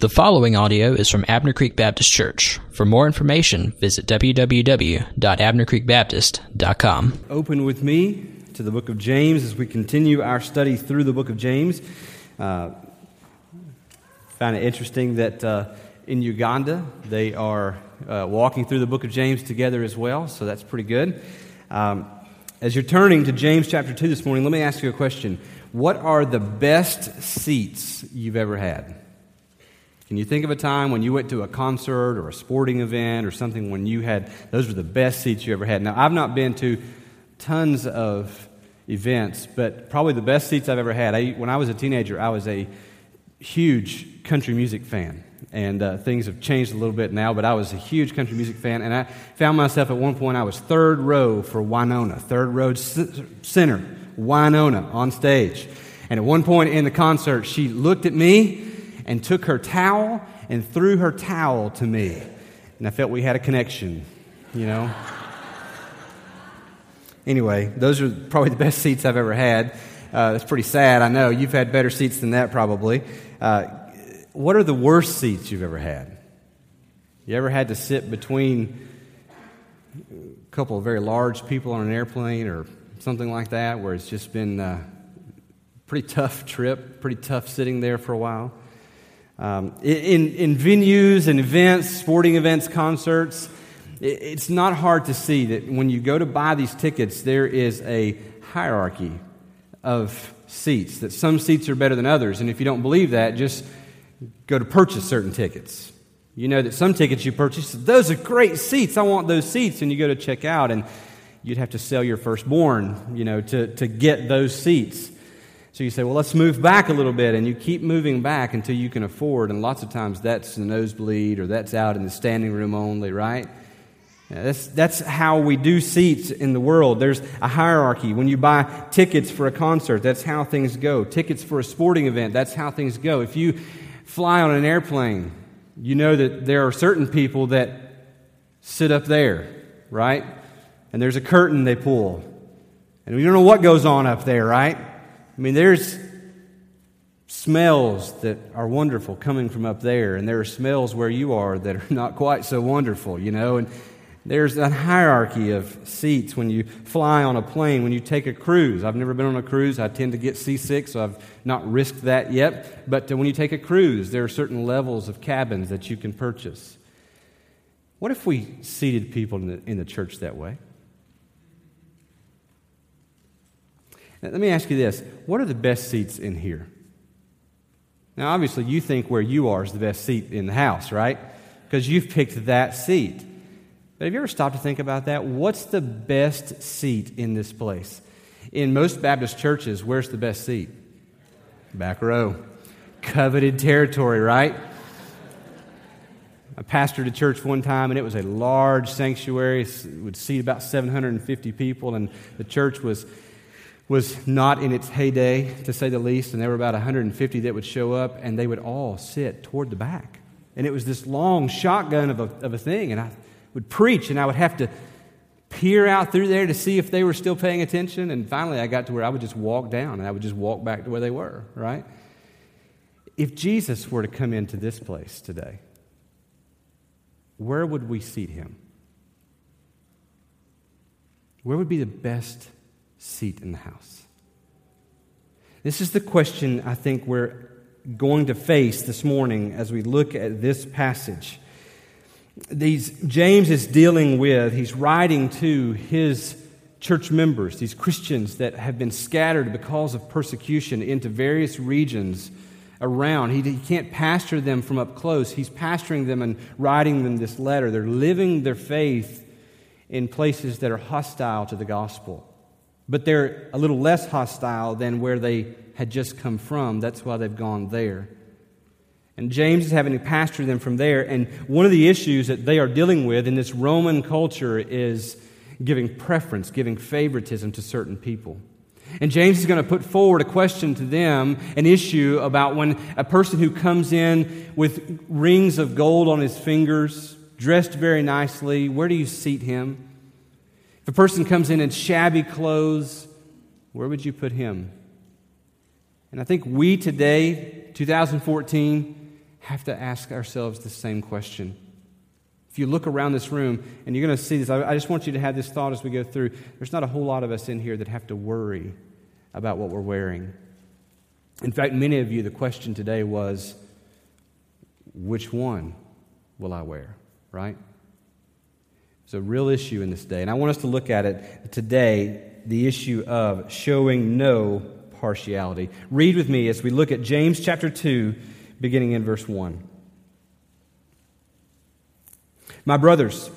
The following audio is from Abner Creek Baptist Church. For more information, visit www.abnercreekbaptist.com. Open with me to the book of James as we continue our study through the book of James. Uh, found it interesting that uh, in Uganda they are uh, walking through the book of James together as well, so that's pretty good. Um, as you're turning to James chapter 2 this morning, let me ask you a question. What are the best seats you've ever had? Can you think of a time when you went to a concert or a sporting event or something when you had, those were the best seats you ever had? Now, I've not been to tons of events, but probably the best seats I've ever had. I, when I was a teenager, I was a huge country music fan. And uh, things have changed a little bit now, but I was a huge country music fan. And I found myself at one point, I was third row for Wynonna, third row center, Wynonna on stage. And at one point in the concert, she looked at me and took her towel and threw her towel to me. And I felt we had a connection, you know? anyway, those are probably the best seats I've ever had. Uh, pretty sad, I know. You've had better seats than that, probably. Uh, what are the worst seats you've ever had? You ever had to sit between a couple of very large people on an airplane or something like that, where it's just been a pretty tough trip, pretty tough sitting there for a while? Um, in, in venues and events, sporting events, concerts, it's not hard to see that when you go to buy these tickets, there is a hierarchy of seats, that some seats are better than others. And if you don't believe that, just go to purchase certain tickets. You know that some tickets you purchase, those are great seats. I want those seats. And you go to check out, and you'd have to sell your firstborn, you know, to, to get those seats. So you say, well, let's move back a little bit, and you keep moving back until you can afford. And lots of times that's the nosebleed or that's out in the standing room only, right? That's, that's how we do seats in the world. There's a hierarchy. When you buy tickets for a concert, that's how things go. Tickets for a sporting event, that's how things go. If you fly on an airplane, you know that there are certain people that sit up there, right? And there's a curtain they pull. And we don't know what goes on up there, right? I mean, there's smells that are wonderful coming from up there, and there are smells where you are that are not quite so wonderful, you know. And there's a hierarchy of seats when you fly on a plane, when you take a cruise. I've never been on a cruise. I tend to get seasick, so I've not risked that yet. But uh, when you take a cruise, there are certain levels of cabins that you can purchase. What if we seated people in the, in the church that way? Now, let me ask you this what are the best seats in here? Now, obviously, you think where you are is the best seat in the house, right? Because you've picked that seat. But have you ever stopped to think about that? What's the best seat in this place? In most Baptist churches, where's the best seat? Back row. Coveted territory, right? I pastored a church one time, and it was a large sanctuary. It would seat about 750 people, and the church was was not in its heyday, to say the least, and there were about 150 that would show up, and they would all sit toward the back. And it was this long shotgun of a, of a thing, and I would preach, and I would have to peer out through there to see if they were still paying attention. And finally, I got to where I would just walk down, and I would just walk back to where they were, right? If Jesus were to come into this place today, where would we seat him? Where would be the best seat in the house? This is the question I think we're going to face this morning as we look at this passage. These James is dealing with, he's writing to his church members, these Christians that have been scattered because of persecution into various regions around. He, he can't pastor them from up close. He's pastoring them and writing them this letter. They're living their faith in places that are hostile to the gospel but they're a little less hostile than where they had just come from. That's why they've gone there. And James is having to pastor them from there. And one of the issues that they are dealing with in this Roman culture is giving preference, giving favoritism to certain people. And James is going to put forward a question to them, an issue about when a person who comes in with rings of gold on his fingers, dressed very nicely, where do you seat him? If a person comes in in shabby clothes, where would you put him? And I think we today, 2014, have to ask ourselves the same question. If you look around this room, and you're going to see this, I, just want you to have this thought as we go through. There's not a whole lot of us in here that have to worry about what we're wearing. In fact, many of you, the question today was, which one will I wear? Right? It's a real issue in this day. And I want us to look at it today the issue of showing no partiality. Read with me as we look at James chapter 2, beginning in verse 1. My brothers,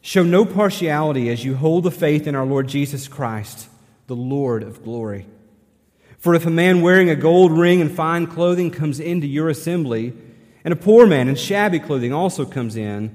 show no partiality as you hold the faith in our Lord Jesus Christ, the Lord of glory. For if a man wearing a gold ring and fine clothing comes into your assembly, and a poor man in shabby clothing also comes in,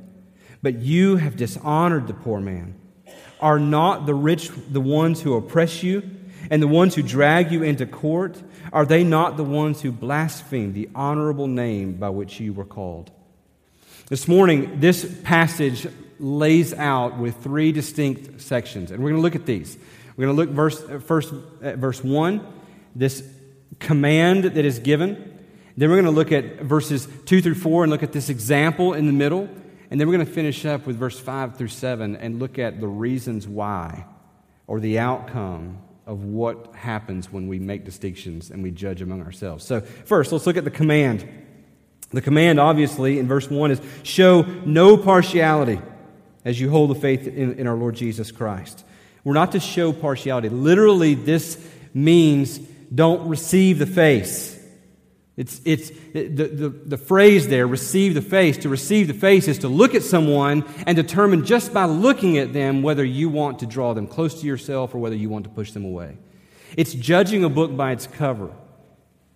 But you have dishonored the poor man. Are not the rich the ones who oppress you and the ones who drag you into court? Are they not the ones who blaspheme the honorable name by which you were called? This morning, this passage lays out with three distinct sections, and we're going to look at these. We're going to look verse, first at verse 1, this command that is given. Then we're going to look at verses 2 through 4 and look at this example in the middle. And then we're going to finish up with verse 5 through 7 and look at the reasons why or the outcome of what happens when we make distinctions and we judge among ourselves. So, first, let's look at the command. The command, obviously, in verse 1 is show no partiality as you hold the faith in, in our Lord Jesus Christ. We're not to show partiality. Literally, this means don't receive the face. It's, it's the, the, the phrase there, receive the face. To receive the face is to look at someone and determine just by looking at them whether you want to draw them close to yourself or whether you want to push them away. It's judging a book by its cover.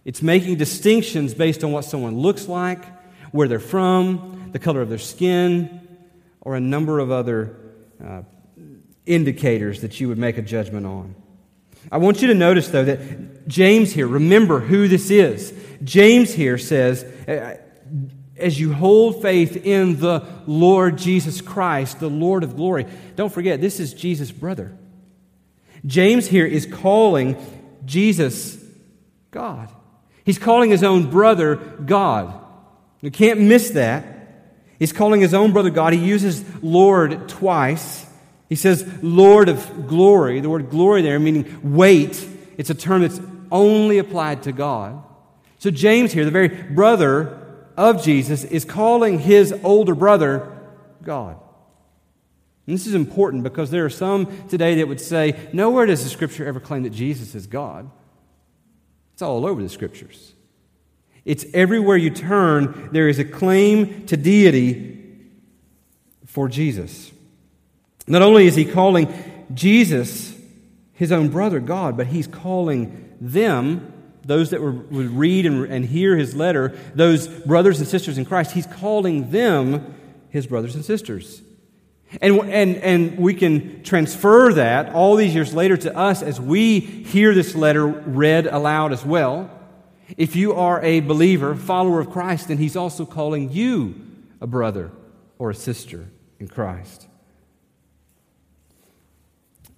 It's making distinctions based on what someone looks like, where they're from, the color of their skin, or a number of other uh, indicators that you would make a judgment on. I want you to notice, though, that James here, remember who this is. James here says, as you hold faith in the Lord Jesus Christ, the Lord of glory, don't forget, this is Jesus' brother. James here is calling Jesus God. He's calling his own brother God. You can't miss that. He's calling his own brother God. He uses Lord twice. He says, Lord of glory. The word glory there meaning weight. It's a term that's only applied to God. So, James here, the very brother of Jesus, is calling his older brother God. And this is important because there are some today that would say, nowhere does the scripture ever claim that Jesus is God. It's all over the scriptures. It's everywhere you turn, there is a claim to deity for Jesus. Not only is he calling Jesus his own brother God, but he's calling them, those that were, would read and, and hear his letter, those brothers and sisters in Christ, he's calling them his brothers and sisters. And, and, and we can transfer that all these years later to us as we hear this letter read aloud as well. If you are a believer, follower of Christ, then he's also calling you a brother or a sister in Christ.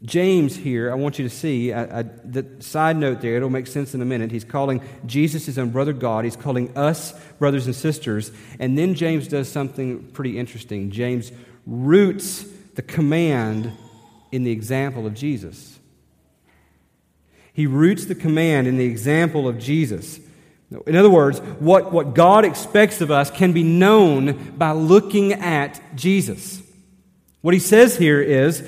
James here, I want you to see I, I, the side note there, it'll make sense in a minute. He's calling Jesus his own brother God. He's calling us brothers and sisters. And then James does something pretty interesting. James roots the command in the example of Jesus. He roots the command in the example of Jesus. In other words, what, what God expects of us can be known by looking at Jesus. What he says here is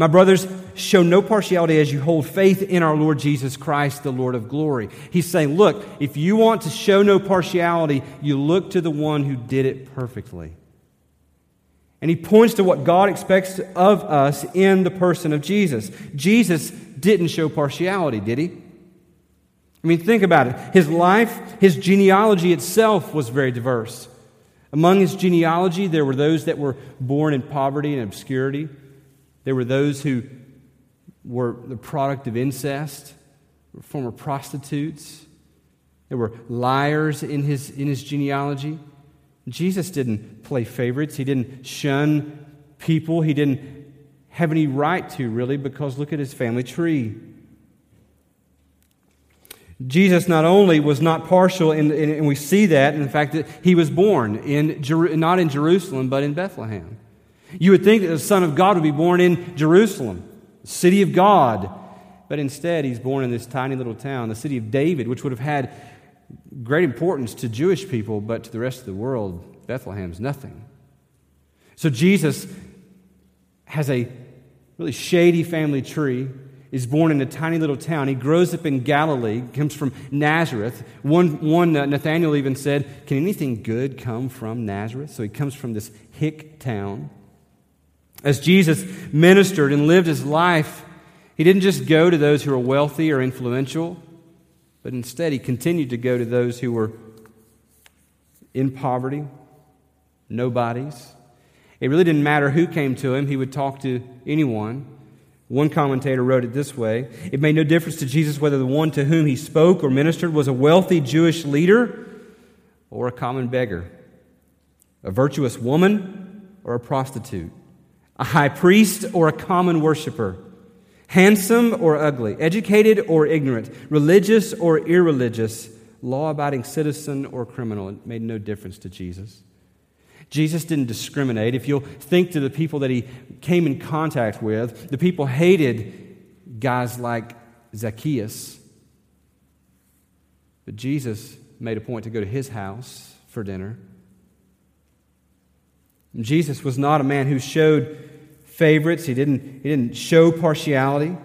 my brothers, show no partiality as you hold faith in our Lord Jesus Christ, the Lord of glory. He's saying, look, if you want to show no partiality, you look to the one who did it perfectly. And he points to what God expects of us in the person of Jesus. Jesus didn't show partiality, did he? I mean, think about it. His life, his genealogy itself was very diverse. Among his genealogy, there were those that were born in poverty and obscurity. There were those who were the product of incest, former prostitutes. There were liars in his, in his genealogy. Jesus didn't play favorites. He didn't shun people. He didn't have any right to, really, because look at his family tree. Jesus not only was not partial, in, in, and we see that in the fact that he was born in, not in Jerusalem, but in Bethlehem. You would think that the Son of God would be born in Jerusalem, the city of God. But instead, he's born in this tiny little town, the city of David, which would have had great importance to Jewish people, but to the rest of the world, Bethlehem's nothing. So Jesus has a really shady family tree, is born in a tiny little town. He grows up in Galilee, comes from Nazareth. One, one uh, Nathaniel even said, Can anything good come from Nazareth? So he comes from this hick town. As Jesus ministered and lived his life, he didn't just go to those who were wealthy or influential, but instead he continued to go to those who were in poverty, nobodies. It really didn't matter who came to him, he would talk to anyone. One commentator wrote it this way It made no difference to Jesus whether the one to whom he spoke or ministered was a wealthy Jewish leader or a common beggar, a virtuous woman or a prostitute a high priest or a common worshiper, handsome or ugly, educated or ignorant, religious or irreligious, law abiding citizen or criminal. It made no difference to Jesus. Jesus didn't discriminate. If you'll think to the people that he came in contact with, the people hated guys like Zacchaeus. But Jesus made a point to go to his house for dinner. Jesus was not a man who showed favorites. He didn't, he didn't show partiality.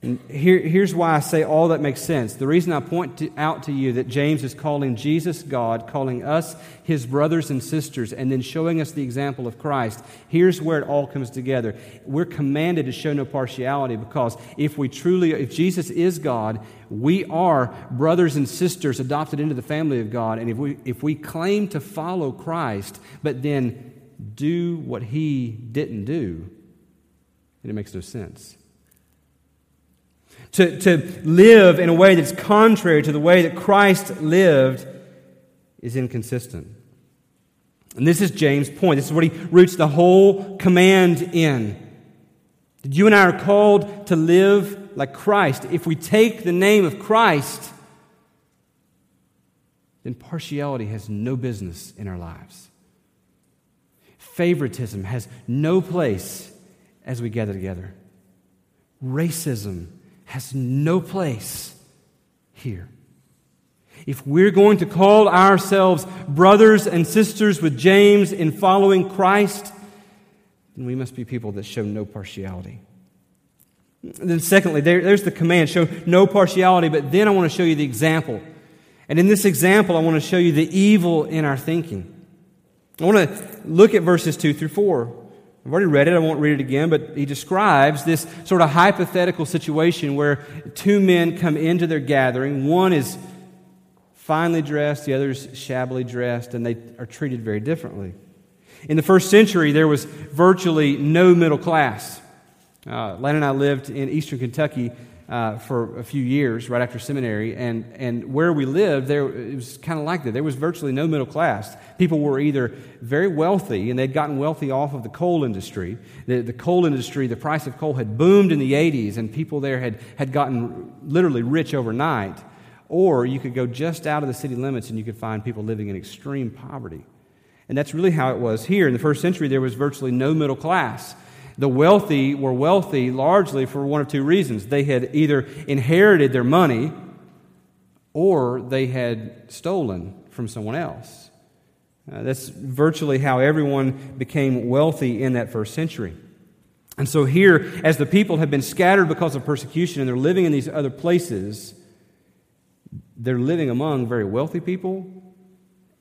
And here, here's why I say all that makes sense. The reason I point to, out to you that James is calling Jesus God, calling us his brothers and sisters, and then showing us the example of Christ, here's where it all comes together. We're commanded to show no partiality because if we truly, if Jesus is God, we are brothers and sisters adopted into the family of God. And if we, if we claim to follow Christ, but then do what he didn't do, and it makes no sense. To, to live in a way that's contrary to the way that Christ lived is inconsistent. And this is James' point. This is what he roots the whole command in. That you and I are called to live like Christ. If we take the name of Christ, then partiality has no business in our lives. Favoritism has no place as we gather together. Racism has no place here. If we're going to call ourselves brothers and sisters with James in following Christ, then we must be people that show no partiality. Then, secondly, there, there's the command show no partiality, but then I want to show you the example. And in this example, I want to show you the evil in our thinking. I want to look at verses 2 through 4. I've already read it, I won't read it again, but he describes this sort of hypothetical situation where two men come into their gathering. One is finely dressed, the other is shabbily dressed, and they are treated very differently. In the first century, there was virtually no middle class. Uh, and I lived in eastern Kentucky uh, for a few years right after seminary, and, and where we lived, there it was kind of like that. There was virtually no middle class. People were either very wealthy, and they'd gotten wealthy off of the coal industry. The, the coal industry, the price of coal had boomed in the 80s, and people there had, had gotten literally rich overnight. Or you could go just out of the city limits and you could find people living in extreme poverty. And that's really how it was here. In the first century, there was virtually no middle class. The wealthy were wealthy largely for one of two reasons. They had either inherited their money or they had stolen from someone else. Uh, that's virtually how everyone became wealthy in that first century. And so, here, as the people have been scattered because of persecution and they're living in these other places, they're living among very wealthy people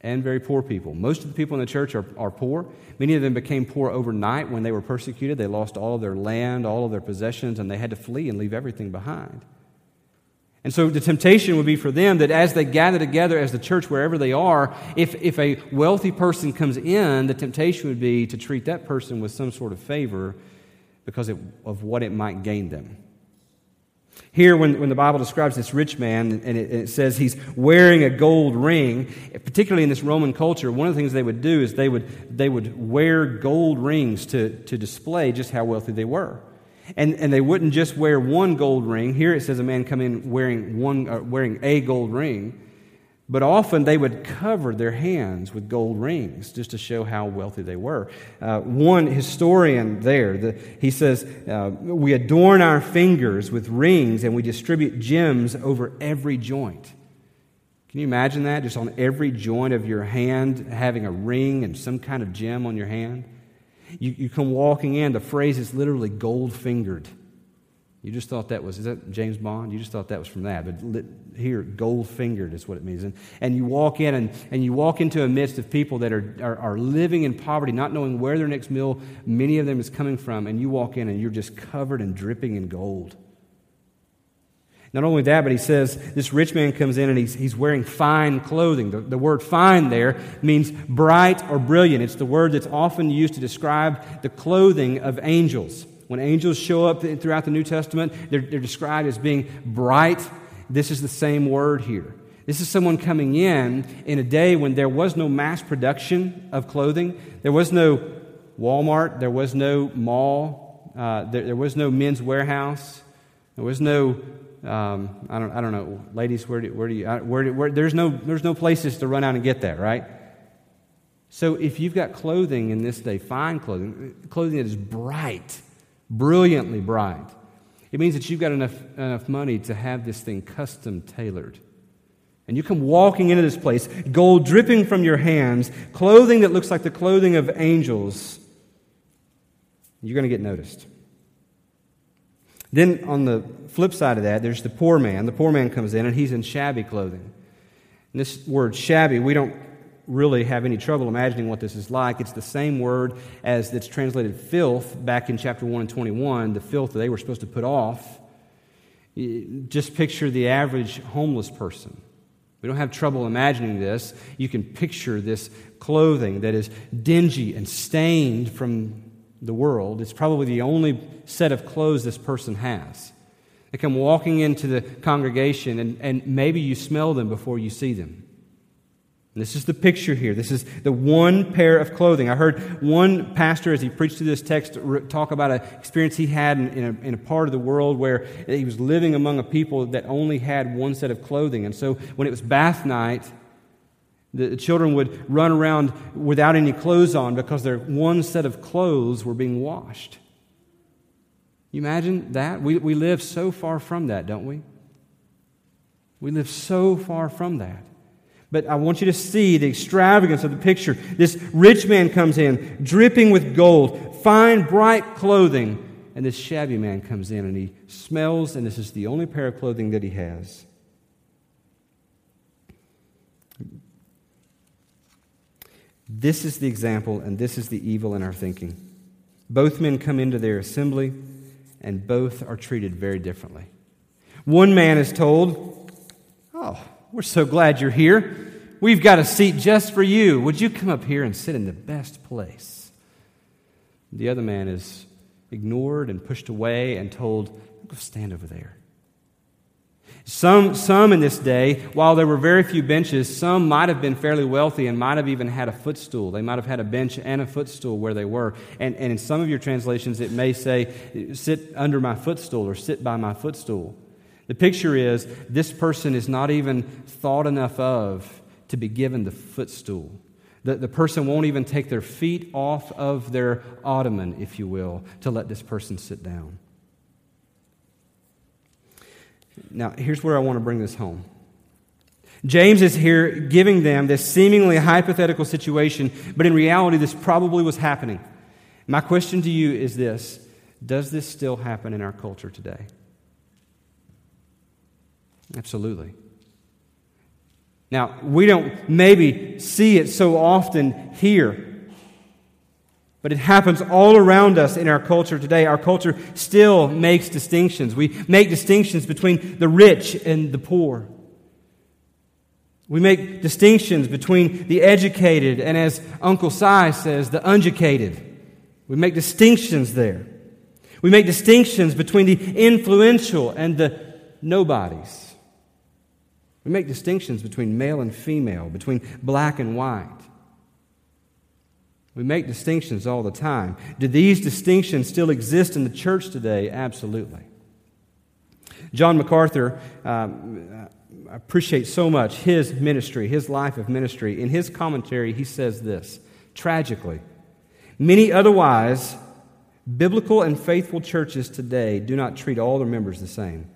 and very poor people. Most of the people in the church are, are poor. Many of them became poor overnight when they were persecuted. They lost all of their land, all of their possessions, and they had to flee and leave everything behind. And so the temptation would be for them that as they gather together as the church, wherever they are, if, if a wealthy person comes in, the temptation would be to treat that person with some sort of favor because of what it might gain them. Here, when, when the Bible describes this rich man and it, and it, says he's wearing a gold ring, particularly in this Roman culture, one of the things they would do is they would, they would wear gold rings to, to display just how wealthy they were. And, and they wouldn't just wear one gold ring. Here it says a man come in wearing, one, uh, wearing a gold ring. But often they would cover their hands with gold rings just to show how wealthy they were. Uh, one historian there, the, he says, uh, We adorn our fingers with rings and we distribute gems over every joint. Can you imagine that? Just on every joint of your hand, having a ring and some kind of gem on your hand? You, you come walking in, the phrase is literally gold fingered. You just thought that was, is that James Bond? You just thought that was from that. But here, gold fingered is what it means. And, and you walk in and, and you walk into a midst of people that are, are, are living in poverty, not knowing where their next meal, many of them, is coming from. And you walk in and you're just covered and dripping in gold. Not only that, but he says this rich man comes in and he's, he's wearing fine clothing. The, the word fine there means bright or brilliant. It's the word that's often used to describe the clothing of angels. When angels show up throughout the New Testament, they're, they're described as being bright. This is the same word here. This is someone coming in in a day when there was no mass production of clothing. There was no Walmart. There was no mall. Uh, there, there was no Men's Wearhouse. There was no um, I, don't, I don't know, ladies, where do, where do you, where, do, where, there's, no, there's no places to run out and get that, right? So if you've got clothing in this day, fine clothing, clothing that is bright, brilliantly bright, it means that you've got enough, enough money to have this thing custom tailored. And you come walking into this place, gold dripping from your hands, clothing that looks like the clothing of angels, you're going to get noticed. Then on the flip side of that, there's the poor man. The poor man comes in and he's in shabby clothing. And this word shabby, we don't really have any trouble imagining what this is like. It's the same word as that's translated filth back in chapter 1 and 21, the filth that they were supposed to put off. Just picture the average homeless person. We don't have trouble imagining this. You can picture this clothing that is dingy and stained from the world. It's probably the only set of clothes this person has. They come walking into the congregation, and, and maybe you smell them before you see them. This is the picture here. This is the one pair of clothing. I heard one pastor, as he preached through this text, talk about an experience he had in, in, a, in a part of the world where he was living among a people that only had one set of clothing. And so when it was bath night, the children would run around without any clothes on because their one set of clothes were being washed. You imagine that? We, we live so far from that, don't we? We live so far from that. But I want you to see the extravagance of the picture. This rich man comes in, dripping with gold, fine, bright clothing, and this shabby man comes in and he smells, and this is the only pair of clothing that he has. This is the example, and this is the evil in our thinking. Both men come into their assembly, and both are treated very differently. One man is told, Oh, we're so glad you're here. We've got a seat just for you. Would you come up here and sit in the best place? The other man is ignored and pushed away and told, Go stand over there. Some, some in this day, while there were very few benches, some might have been fairly wealthy and might have even had a footstool. They might have had a bench and a footstool where they were. And, and in some of your translations, it may say, sit under my footstool or sit by my footstool. The picture is this person is not even thought enough of to be given the footstool. The, the person won't even take their feet off of their ottoman, if you will, to let this person sit down. Now, here's where I want to bring this home. James is here giving them this seemingly hypothetical situation, but in reality, this probably was happening. My question to you is this Does this still happen in our culture today? Absolutely. Now, we don't maybe see it so often here, But it happens all around us in our culture today. Our culture still makes distinctions. We make distinctions between the rich and the poor. We make distinctions between the educated and, as Uncle Si says, the uneducated. We make distinctions there. We make distinctions between the influential and the nobodies. We make distinctions between male and female, between black and white. We make distinctions all the time. Do these distinctions still exist in the church today? Absolutely. John MacArthur, um, I appreciate so much his ministry, his life of ministry. In his commentary, he says this tragically, many otherwise biblical and faithful churches today do not treat all their members the same.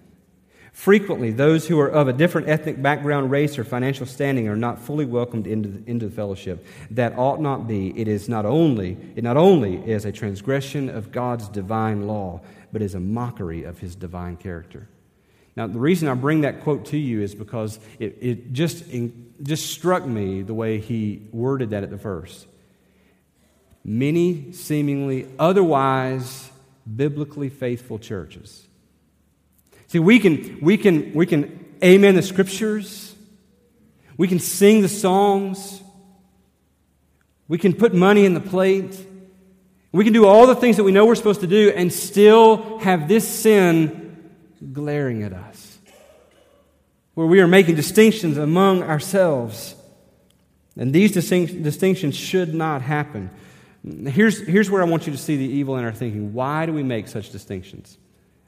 Frequently, those who are of a different ethnic background, race, or financial standing are not fully welcomed into the, into the fellowship. That ought not be. It is not only it not only is a transgression of God's divine law, but is a mockery of His divine character. Now, the reason I bring that quote to you is because it, it just, just struck me the way he worded that at the first. Many seemingly otherwise biblically faithful churches See, we can, we can, we can amen the scriptures, we can sing the songs, we can put money in the plate, we can do all the things that we know we're supposed to do and still have this sin glaring at us, where we are making distinctions among ourselves. And these distinctions should not happen. Here's, here's where I want you to see the evil in our thinking. Why do we make such distinctions?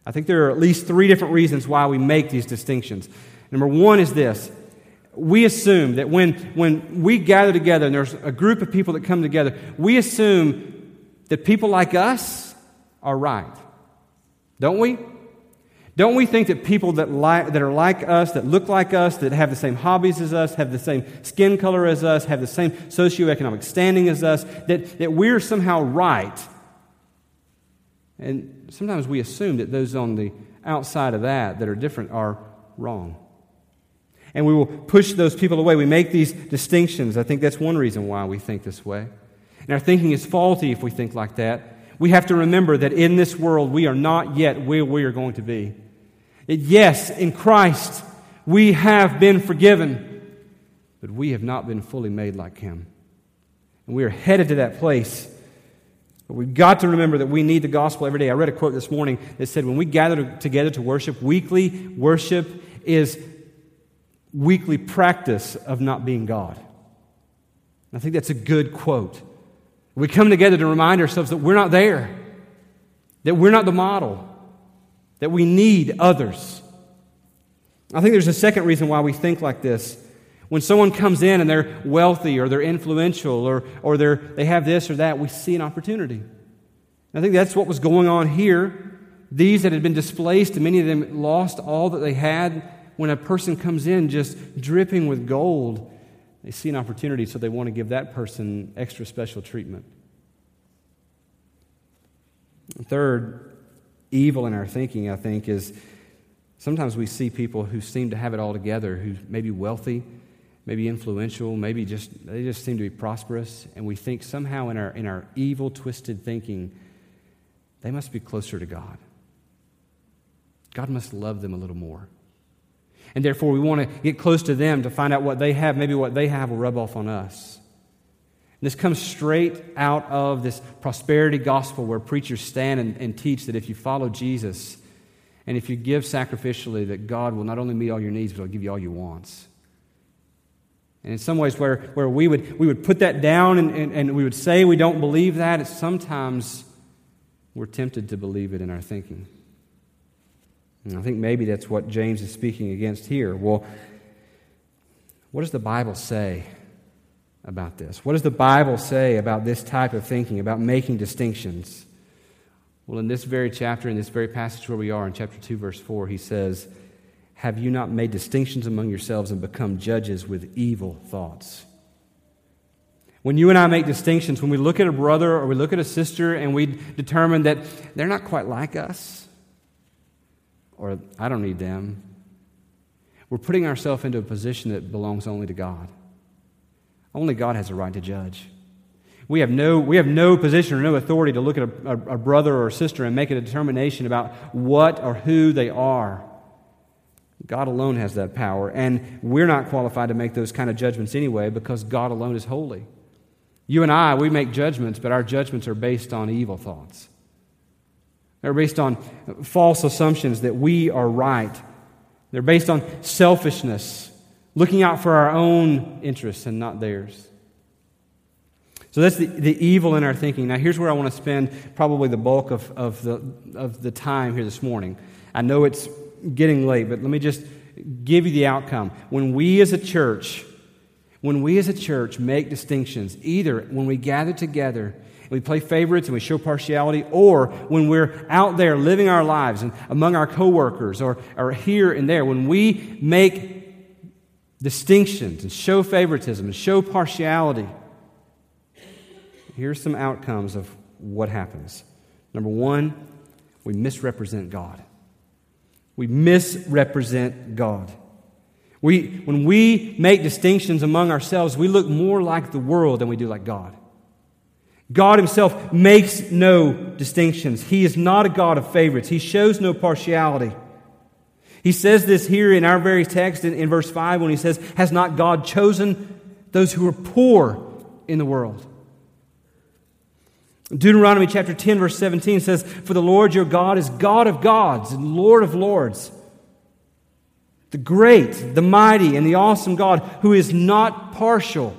I think there are at least three different reasons why we make these distinctions. Number one is this we assume that when, when we gather together and there's a group of people that come together, we assume that people like us are right. Don't we? Don't we think that people that, that are like us, that look like us, that have the same hobbies as us, have the same skin color as us, have the same socioeconomic standing as us, that, that we're somehow right and sometimes we assume that those on the outside of that that are different are wrong. And we will push those people away. We make these distinctions. I think that's one reason why we think this way. And our thinking is faulty if we think like that. We have to remember that in this world, we are not yet where we are going to be. Yes, in Christ, we have been forgiven, but we have not been fully made like Him. And we are headed to that place but we've got to remember that we need the gospel every day. I read a quote this morning that said, when we gather together to worship, weekly worship is weekly practice of not being God. I think that's a good quote. We come together to remind ourselves that we're not there, that we're not the model, that we need others. I think there's a second reason why we think like this. When someone comes in and they're wealthy or they're influential or, or they're, they have this or that, we see an opportunity. I think that's what was going on here. These that had been displaced, many of them lost all that they had. When a person comes in just dripping with gold, they see an opportunity, so they want to give that person extra special treatment. Third, evil in our thinking, I think, is sometimes we see people who seem to have it all together, who may be wealthy, maybe influential, maybe just they just seem to be prosperous, and we think somehow in our in our evil, twisted thinking, they must be closer to God. God must love them a little more. And therefore, we want to get close to them to find out what they have. Maybe what they have will rub off on us. And this comes straight out of this prosperity gospel where preachers stand and, and teach that if you follow Jesus and if you give sacrificially, that God will not only meet all your needs, but He'll give you all your wants. And in some ways, where, where we, would, we would put that down and, and, and we would say we don't believe that, it's sometimes we're tempted to believe it in our thinking. And I think maybe that's what James is speaking against here. Well, what does the Bible say about this? What does the Bible say about this type of thinking, about making distinctions? Well, in this very chapter, in this very passage where we are, in chapter 2, verse 4, he says, have you not made distinctions among yourselves and become judges with evil thoughts? When you and I make distinctions, when we look at a brother or we look at a sister and we determine that they're not quite like us, or I don't need them, we're putting ourselves into a position that belongs only to God. Only God has a right to judge. We have no, we have no position or no authority to look at a, a, a brother or a sister and make a determination about what or who they are. God alone has that power. And we're not qualified to make those kind of judgments anyway because God alone is holy. You and I, we make judgments, but our judgments are based on evil thoughts. They're based on false assumptions that we are right. They're based on selfishness, looking out for our own interests and not theirs. So that's the, the evil in our thinking. Now, here's where I want to spend probably the bulk of, of, the, of the time here this morning. I know it's getting late, but let me just give you the outcome. When we as a church, when we as a church make distinctions, either when we gather together and we play favorites and we show partiality, or when we're out there living our lives and among our coworkers or, or here and there, when we make distinctions and show favoritism and show partiality, here's some outcomes of what happens. Number one, we misrepresent God. We misrepresent God. We, when we make distinctions among ourselves, we look more like the world than we do like God. God Himself makes no distinctions. He is not a God of favorites. He shows no partiality. He says this here in our very text in, in verse 5 when He says, Has not God chosen those who are poor in the world? Deuteronomy chapter 10, verse 17 says, For the Lord your God is God of gods and Lord of lords. The great, the mighty, and the awesome God who is not partial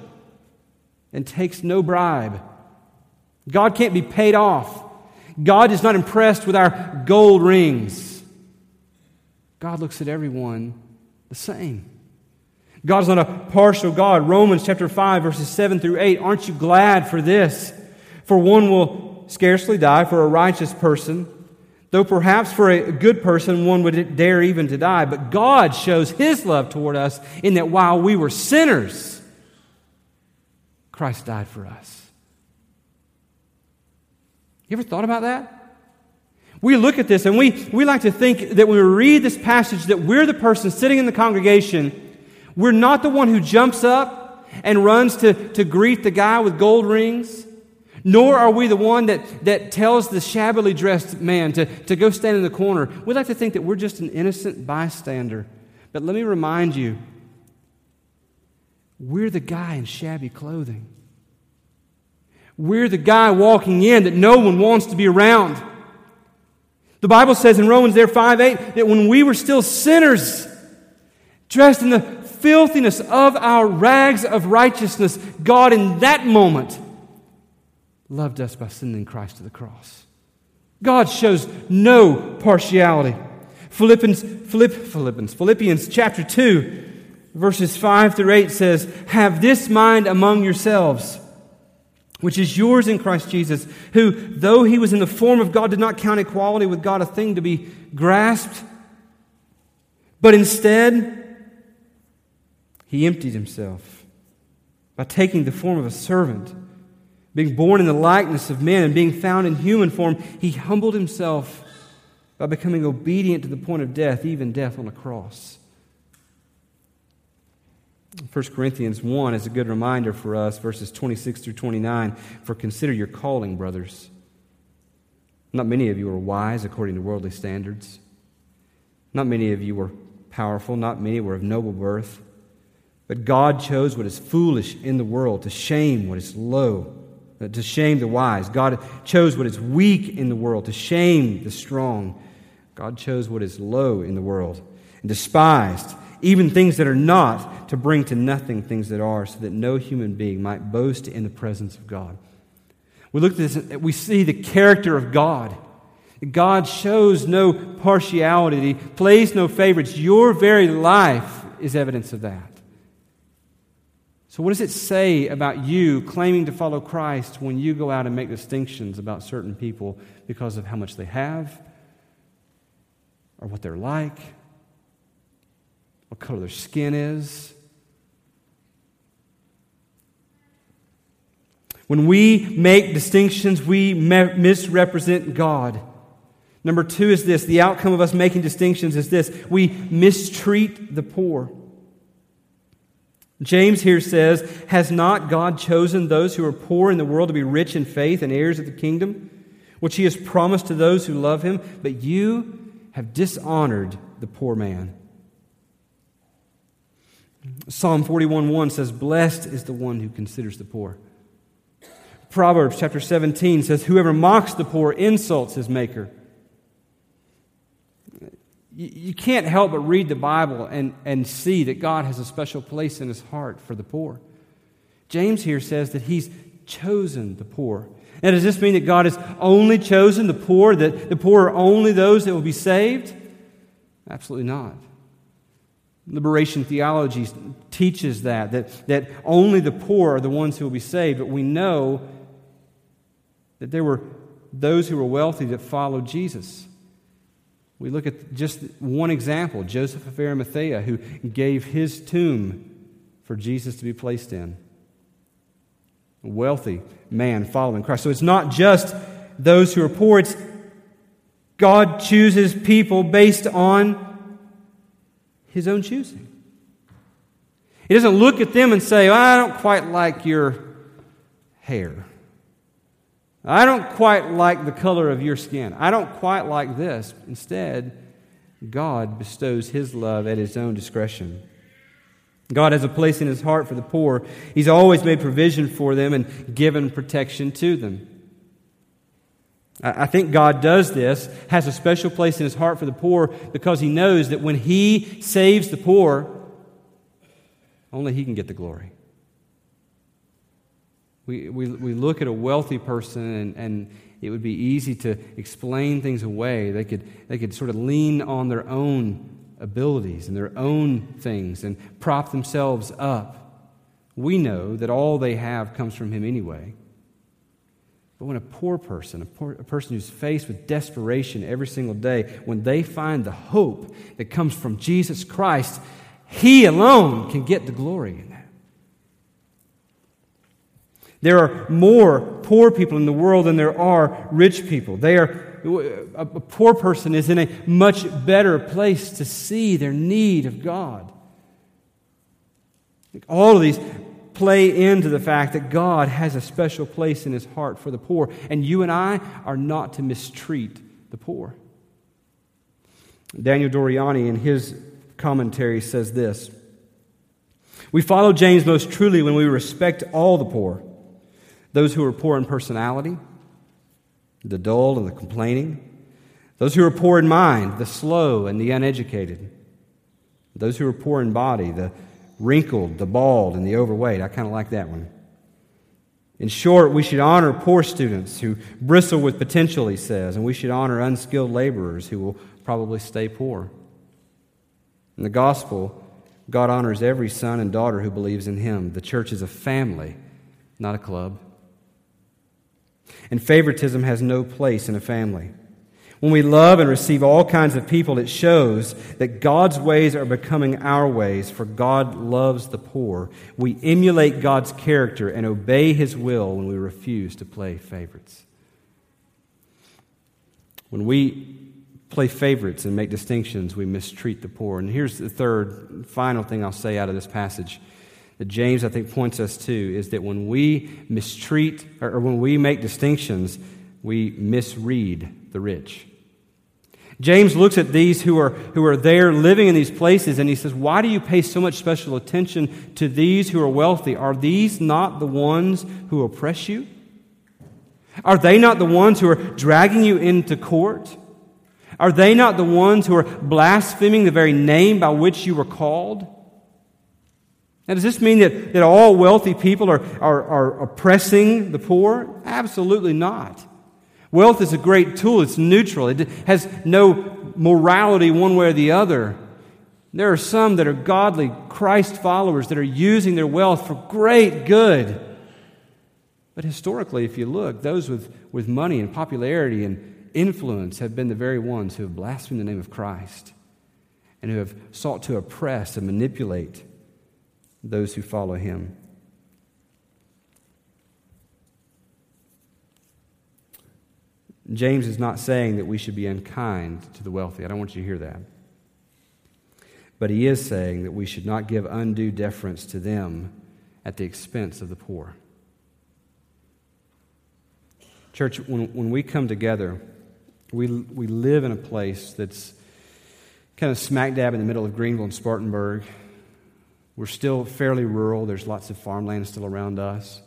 and takes no bribe. God can't be paid off. God is not impressed with our gold rings. God looks at everyone the same. God is not a partial God. Romans chapter 5, verses 7 through 8. Aren't you glad for this? For one will scarcely die for a righteous person, though perhaps for a good person one would dare even to die. But God shows his love toward us in that while we were sinners, Christ died for us. You ever thought about that? We look at this and we, we like to think that when we read this passage that we're the person sitting in the congregation. We're not the one who jumps up and runs to, to greet the guy with gold rings. Nor are we the one that, that tells the shabbily dressed man to, to go stand in the corner. We like to think that we're just an innocent bystander. But let me remind you we're the guy in shabby clothing. We're the guy walking in that no one wants to be around. The Bible says in Romans there 5 8 that when we were still sinners, dressed in the filthiness of our rags of righteousness, God in that moment loved us by sending Christ to the cross. God shows no partiality. Philippians, Philipp, Philippians, Philippians chapter 2, verses 5 through 8 says, Have this mind among yourselves, which is yours in Christ Jesus, who, though he was in the form of God, did not count equality with God a thing to be grasped, but instead, he emptied himself by taking the form of a servant being born in the likeness of men and being found in human form, he humbled himself by becoming obedient to the point of death, even death on a cross. 1 Corinthians 1 is a good reminder for us, verses 26 through 29. For consider your calling, brothers. Not many of you are wise according to worldly standards. Not many of you were powerful. Not many were of noble birth. But God chose what is foolish in the world to shame what is low Uh, to shame the wise. God chose what is weak in the world to shame the strong. God chose what is low in the world and despised even things that are not to bring to nothing things that are, so that no human being might boast in the presence of God. We look at this, we see the character of God. God shows no partiality, plays no favorites. Your very life is evidence of that. So, what does it say about you claiming to follow Christ when you go out and make distinctions about certain people because of how much they have, or what they're like, what color their skin is? When we make distinctions, we misrepresent God. Number two is this the outcome of us making distinctions is this we mistreat the poor. James here says, Has not God chosen those who are poor in the world to be rich in faith and heirs of the kingdom, which he has promised to those who love him? But you have dishonored the poor man. Psalm 41:1 says, Blessed is the one who considers the poor. Proverbs chapter 17 says, Whoever mocks the poor insults his maker. You can't help but read the Bible and, and see that God has a special place in his heart for the poor. James here says that he's chosen the poor. Now, does this mean that God has only chosen the poor, that the poor are only those that will be saved? Absolutely not. Liberation theology teaches that, that, that only the poor are the ones who will be saved, but we know that there were those who were wealthy that followed Jesus. We look at just one example Joseph of Arimathea, who gave his tomb for Jesus to be placed in. A wealthy man following Christ. So it's not just those who are poor, it's God chooses people based on his own choosing. He doesn't look at them and say, I don't quite like your hair. I don't quite like the color of your skin. I don't quite like this. Instead, God bestows His love at His own discretion. God has a place in His heart for the poor. He's always made provision for them and given protection to them. I think God does this, has a special place in His heart for the poor because He knows that when He saves the poor, only He can get the glory. We, we, we look at a wealthy person, and, and it would be easy to explain things away. They could, they could sort of lean on their own abilities and their own things and prop themselves up. We know that all they have comes from Him anyway. But when a poor person, a, poor, a person who's faced with desperation every single day, when they find the hope that comes from Jesus Christ, He alone can get the glory. There are more poor people in the world than there are rich people. They are, a poor person is in a much better place to see their need of God. All of these play into the fact that God has a special place in his heart for the poor, and you and I are not to mistreat the poor. Daniel Doriani, in his commentary, says this We follow James most truly when we respect all the poor those who are poor in personality, the dull and the complaining, those who are poor in mind, the slow and the uneducated, those who are poor in body, the wrinkled, the bald, and the overweight. I kind of like that one. In short, we should honor poor students who bristle with potential, he says, and we should honor unskilled laborers who will probably stay poor. In the gospel, God honors every son and daughter who believes in him. The church is a family, not a club. And favoritism has no place in a family. When we love and receive all kinds of people, it shows that God's ways are becoming our ways, for God loves the poor. We emulate God's character and obey His will when we refuse to play favorites. When we play favorites and make distinctions, we mistreat the poor. And here's the third, final thing I'll say out of this passage that James, I think, points us to is that when we mistreat or when we make distinctions, we misread the rich. James looks at these who are, who are there living in these places and he says, Why do you pay so much special attention to these who are wealthy? Are these not the ones who oppress you? Are they not the ones who are dragging you into court? Are they not the ones who are blaspheming the very name by which you were called? Now, does this mean that, that all wealthy people are, are, are oppressing the poor? Absolutely not. Wealth is a great tool, it's neutral, it has no morality one way or the other. There are some that are godly Christ followers that are using their wealth for great good. But historically, if you look, those with, with money and popularity and influence have been the very ones who have blasphemed the name of Christ and who have sought to oppress and manipulate those who follow him. James is not saying that we should be unkind to the wealthy. I don't want you to hear that. but he is saying that we should not give undue deference to them at the expense of the poor. Church, when, when we come together, we, we live in a place that's kind of smack dab in the middle of Greenville and Spartanburg. We're still fairly rural, there's lots of farmland still around us.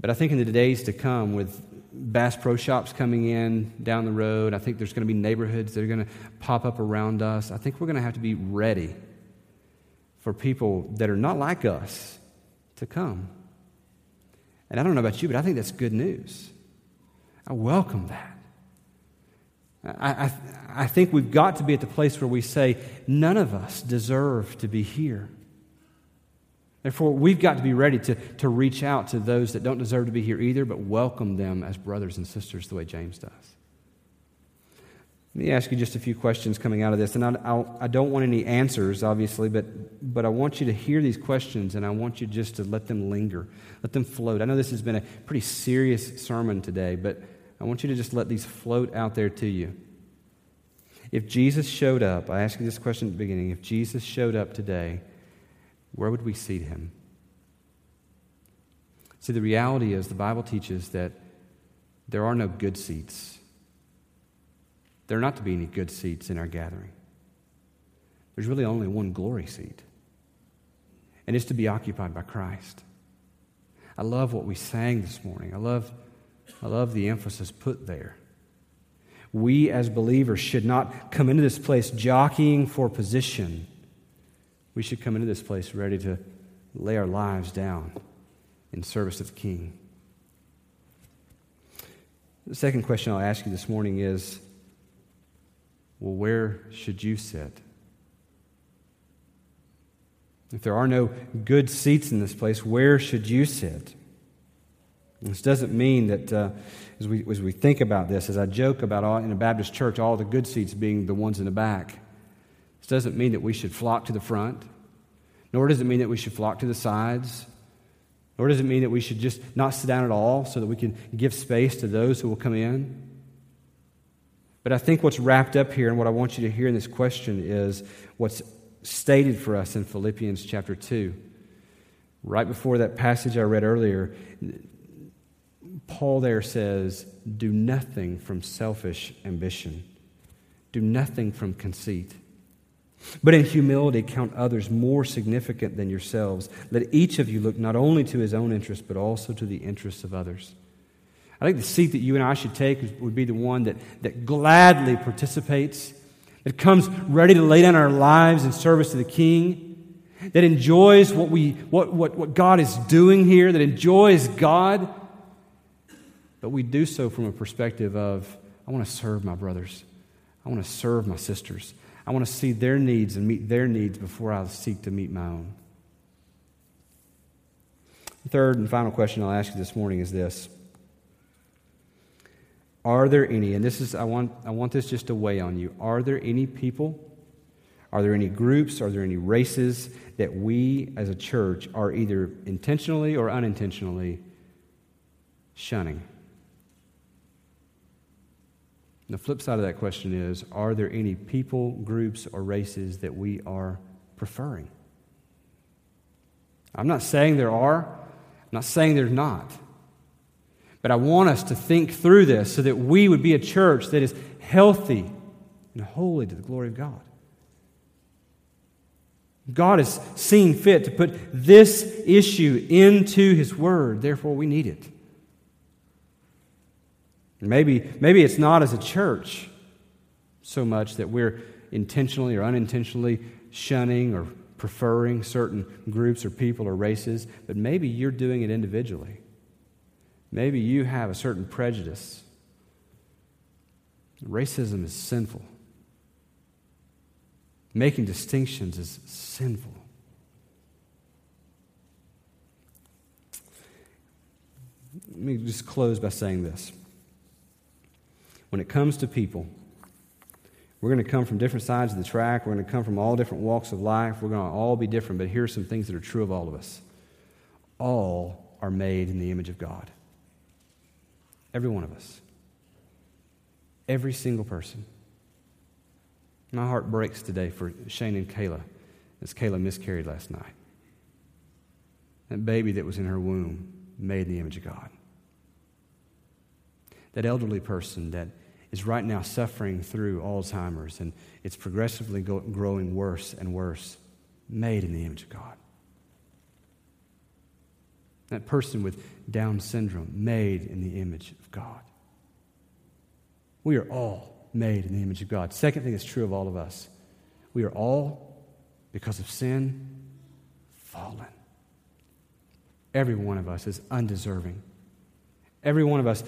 But I think in the days to come, with Bass Pro Shops coming in down the road, I think there's going to be neighborhoods that are going to pop up around us. I think we're going to have to be ready for people that are not like us to come. And I don't know about you, but I think that's good news. I welcome that. I, I, I, think we've got to be at the place where we say, none of us deserve to be here. Therefore, we've got to be ready to, to reach out to those that don't deserve to be here either, but welcome them as brothers and sisters the way James does. Let me ask you just a few questions coming out of this. And I, I do not want any answers, obviously, but, but I want you to hear these questions and I want you just to let them linger, let them float. I know this has been a pretty serious sermon today, but I want you to just let these float out there to you. If Jesus showed up, I asked you this question at the beginning if Jesus showed up today, where would we seat him? See, the reality is the Bible teaches that there are no good seats there are not to be any good seats in our gathering. There's really only one glory seat, and it's to be occupied by Christ. I love what we sang this morning. I love, I love the emphasis put there. We as believers should not come into this place jockeying for position. We should come into this place ready to lay our lives down in service of the King. The second question I'll ask you this morning is well, where should you sit? If there are no good seats in this place, where should you sit? This doesn't mean that uh, as, we, as we think about this, as I joke about all, in a Baptist church, all the good seats being the ones in the back, this doesn't mean that we should flock to the front, nor does it mean that we should flock to the sides, nor does it mean that we should just not sit down at all so that we can give space to those who will come in. But I think what's wrapped up here and what I want you to hear in this question is what's stated for us in Philippians chapter 2. Right before that passage I read earlier, Paul there says, Do nothing from selfish ambition, do nothing from conceit. But in humility, count others more significant than yourselves. Let each of you look not only to his own interest, but also to the interests of others. I think the seat that you and I should take would be the one that, that gladly participates, that comes ready to lay down our lives in service to the King, that enjoys what, we, what, what, what God is doing here, that enjoys God. But we do so from a perspective of, I want to serve my brothers. I want to serve my sisters. I want to see their needs and meet their needs before I seek to meet my own. The third and final question I'll ask you this morning is this are there any, and this is, I want, I want this just to weigh on you. Are there any people, are there any groups, are there any races that we as a church are either intentionally or unintentionally shunning? The flip side of that question is Are there any people, groups, or races that we are preferring? I'm not saying there are, I'm not saying there's not. But I want us to think through this so that we would be a church that is healthy and holy to the glory of God. God has seen fit to put this issue into His Word, therefore, we need it. Maybe, maybe it's not as a church so much that we're intentionally or unintentionally shunning or preferring certain groups or people or races, but maybe you're doing it individually. Maybe you have a certain prejudice. Racism is sinful. Making distinctions is sinful. Let me just close by saying this. When it comes to people, we're going to come from different sides of the track. We're going to come from all different walks of life. We're going to all be different, but here are some things that are true of all of us. All are made in the image of God. Every one of us. Every single person. My heart breaks today for Shane and Kayla as Kayla miscarried last night. That baby that was in her womb made in the image of God. That elderly person that is right now suffering through Alzheimer's and it's progressively go- growing worse and worse, made in the image of God. That person with Down syndrome, made in the image of God. We are all made in the image of God. Second thing that's true of all of us we are all, because of sin, fallen. Every one of us is undeserving. Every one of us,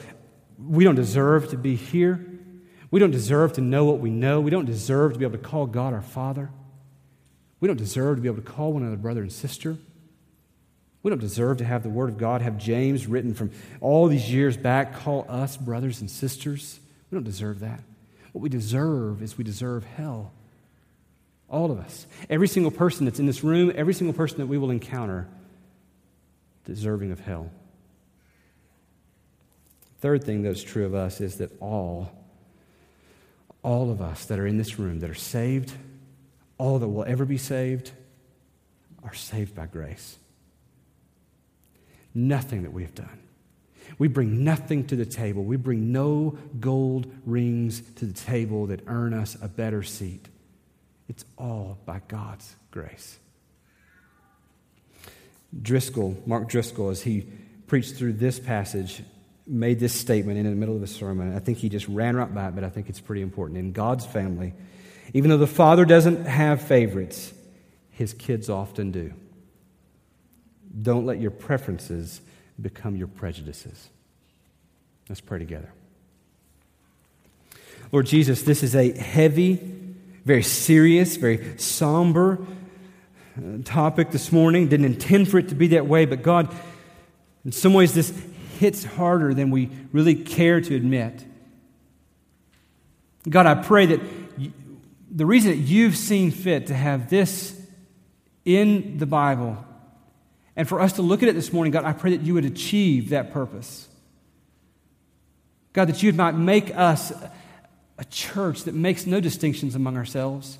we don't deserve to be here. We don't deserve to know what we know. We don't deserve to be able to call God our Father. We don't deserve to be able to call one another brother and sister. We don't deserve to have the Word of God, have James written from all these years back, call us brothers and sisters. We don't deserve that. What we deserve is we deserve hell. All of us. Every single person that's in this room, every single person that we will encounter, deserving of hell. Third thing that's true of us is that all, all of us that are in this room that are saved, all that will ever be saved, are saved by grace. Nothing that we have done. We bring nothing to the table. We bring no gold rings to the table that earn us a better seat. It's all by God's grace. Driscoll, Mark Driscoll, as he preached through this passage, made this statement in the middle of a sermon. I think he just ran right by it, but I think it's pretty important. In God's family, even though the father doesn't have favorites, his kids often do. Don't let your preferences become your prejudices. Let's pray together. Lord Jesus, this is a heavy, very serious, very somber uh, topic this morning. Didn't intend for it to be that way, but God, in some ways, this hits harder than we really care to admit. God, I pray that you, the reason that you've seen fit to have this in the Bible and for us to look at it this morning, God, I pray that you would achieve that purpose. God, that you would might make us a church that makes no distinctions among ourselves.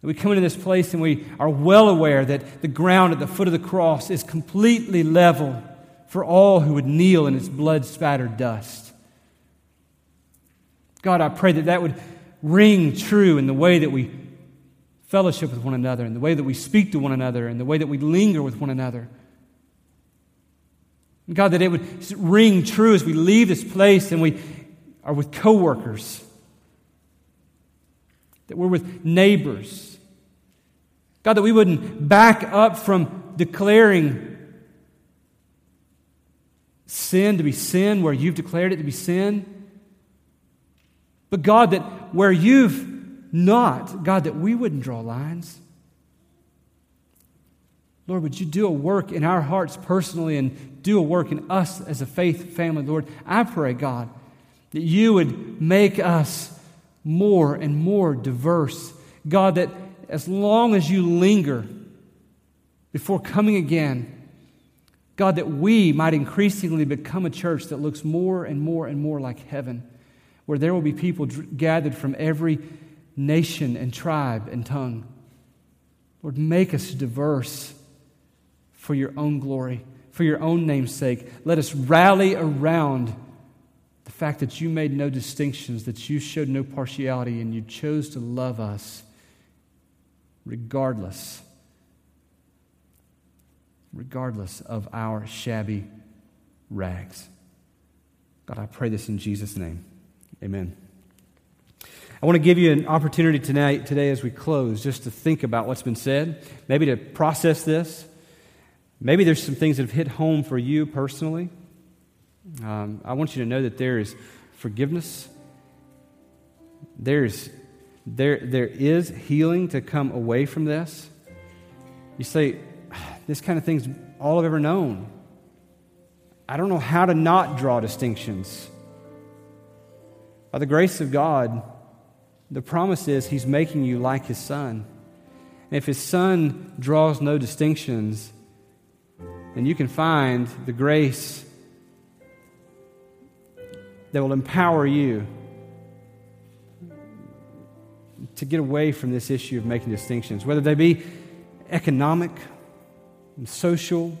That we come into this place and we are well aware that the ground at the foot of the cross is completely level for all who would kneel in its blood spattered dust. God, I pray that that would ring true in the way that we fellowship with one another, and the way that we speak to one another, and the way that we linger with one another. God, that it would ring true as we leave this place and we are with coworkers, that we're with neighbors. God, that we wouldn't back up from declaring sin to be sin where you've declared it to be sin. But God, that where you've not, God, that we wouldn't draw lines. Lord, would you do a work in our hearts personally and do a work in us as a faith family, Lord? I pray, God, that you would make us more and more diverse. God, that as long as you linger before coming again, God, that we might increasingly become a church that looks more and more and more like heaven, where there will be people gathered from every nation and tribe and tongue. Lord, make us diverse for your own glory, for your own name's sake. Let us rally around the fact that you made no distinctions, that you showed no partiality, and you chose to love us regardless, regardless of our shabby rags. God, I pray this in Jesus' name. Amen. I want to give you an opportunity tonight, today as we close, just to think about what's been said, maybe to process this. Maybe there's some things that have hit home for you personally. Um, I want you to know that there is forgiveness. There's, there, there is healing to come away from this. You say, this kind of thing's all I've ever known. I don't know how to not draw distinctions. By the grace of God, the promise is He's making you like His Son. And if His Son draws no distinctions, then you can find the grace that will empower you to get away from this issue of making distinctions, whether they be economic, social,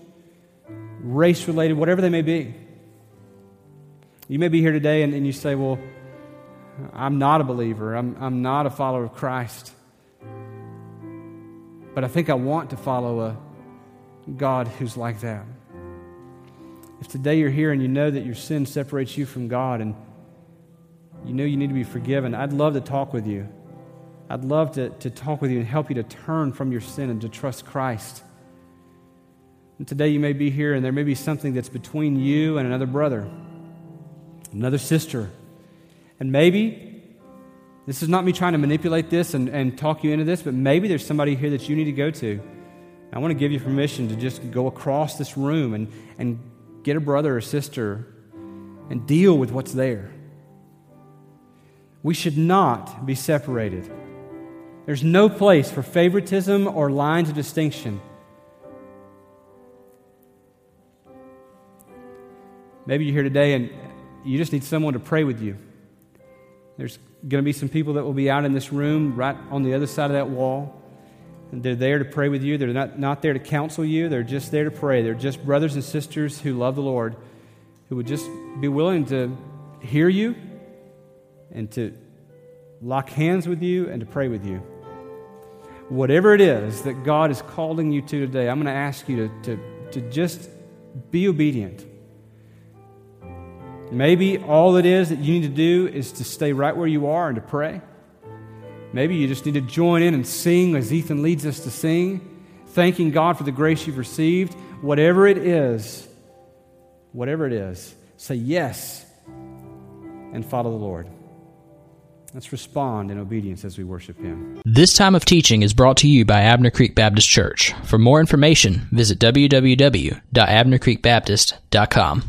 race related, whatever they may be. You may be here today and, and you say, Well, I'm not a believer, I'm, I'm not a follower of Christ. But I think I want to follow a God who's like that. If today you're here and you know that your sin separates you from God and you know you need to be forgiven, I'd love to talk with you. I'd love to, to talk with you and help you to turn from your sin and to trust Christ. And today you may be here and there may be something that's between you and another brother, another sister. And maybe, this is not me trying to manipulate this and, and talk you into this, but maybe there's somebody here that you need to go to. I want to give you permission to just go across this room and, and get a brother or sister and deal with what's there. We should not be separated. There's no place for favoritism or lines of distinction. Maybe you're here today and you just need someone to pray with you. There's going to be some people that will be out in this room right on the other side of that wall. And They're there to pray with you. They're not, not there to counsel you. They're just there to pray. They're just brothers and sisters who love the Lord, who would just be willing to hear you and to lock hands with you and to pray with you. Whatever it is that God is calling you to today, I'm going to ask you to, to, to just be obedient. Maybe all it is that you need to do is to stay right where you are and to pray. Maybe you just need to join in and sing as Ethan leads us to sing, thanking God for the grace you've received. Whatever it is, whatever it is, say yes and follow the Lord. Let's respond in obedience as we worship Him. This time of teaching is brought to you by Abner Creek Baptist Church. For more information, visit www.abnercreekbaptist.com.